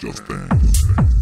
Just dance.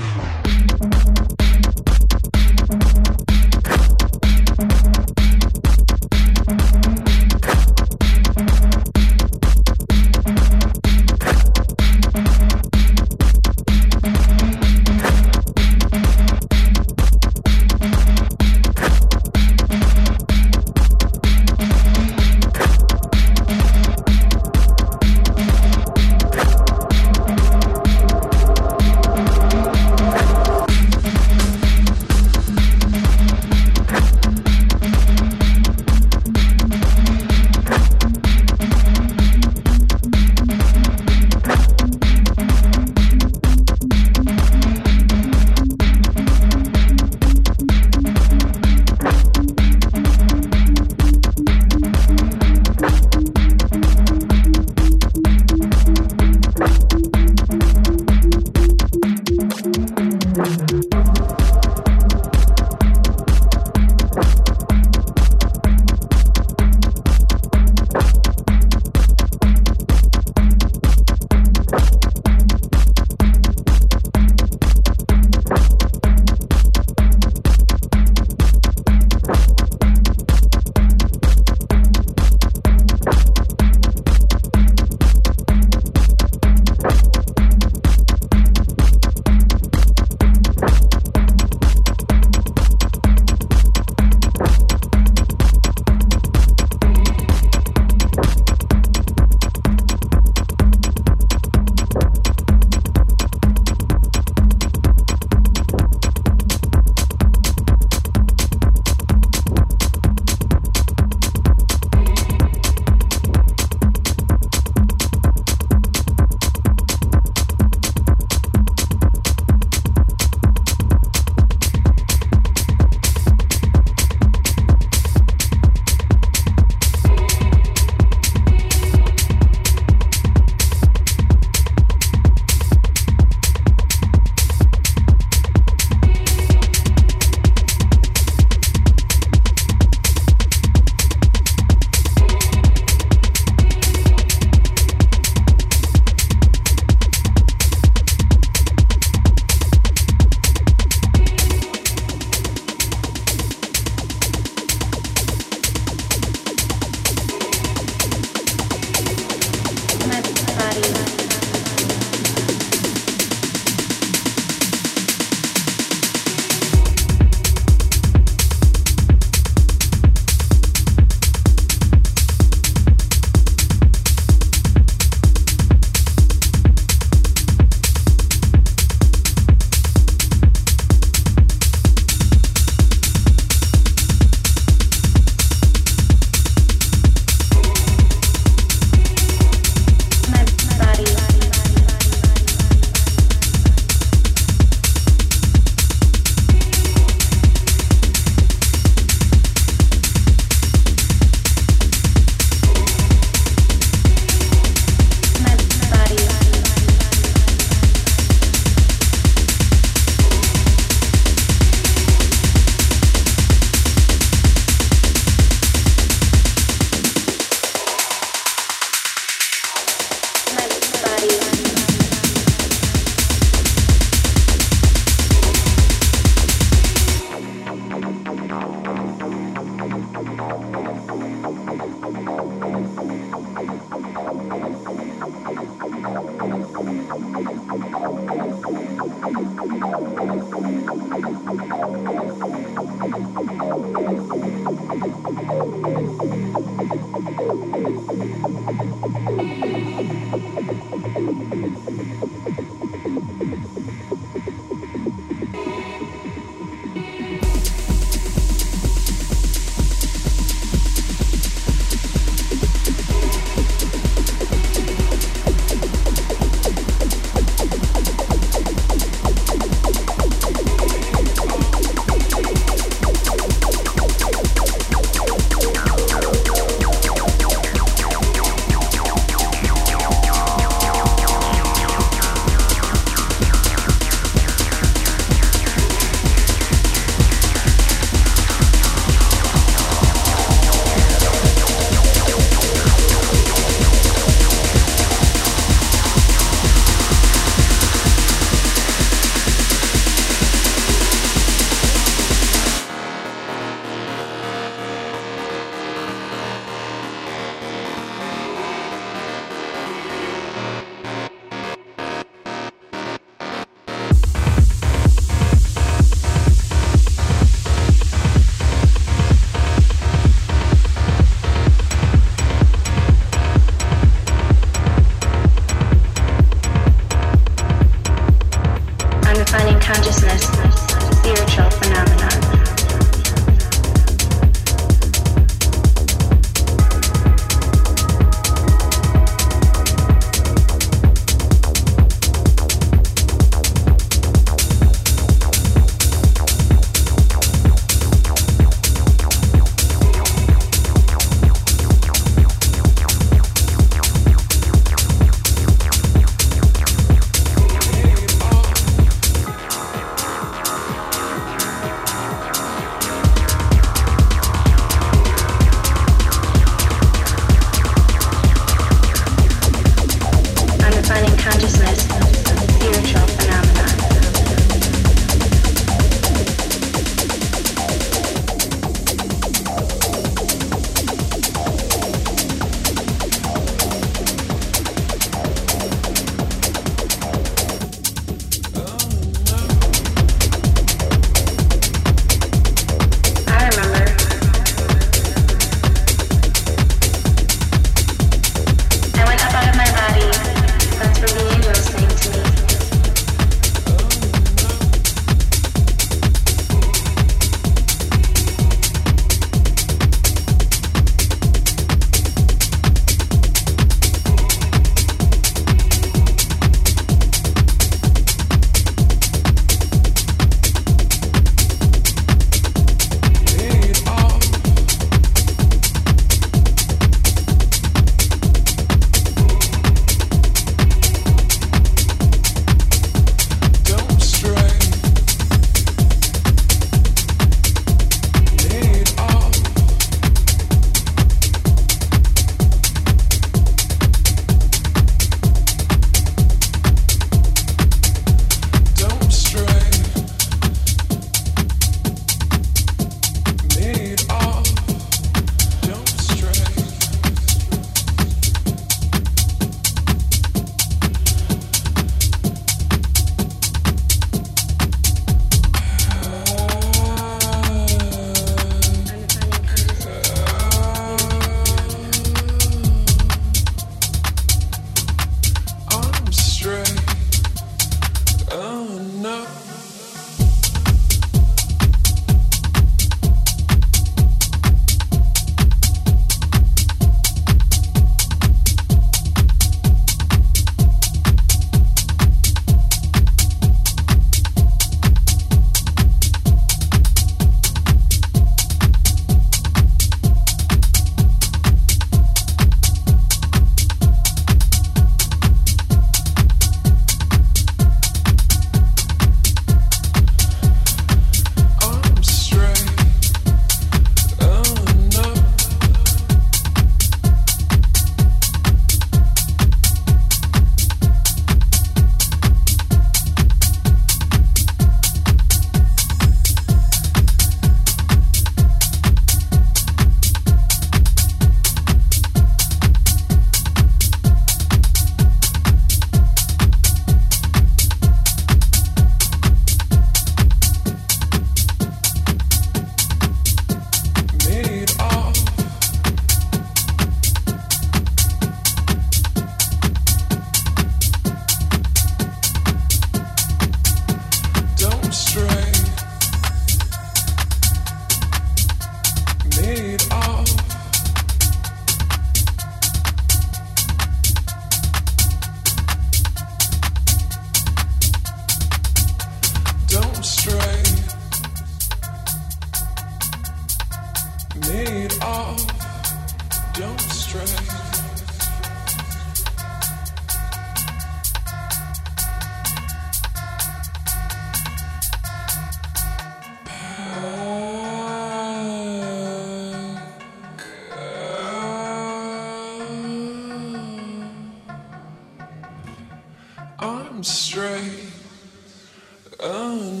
Oh,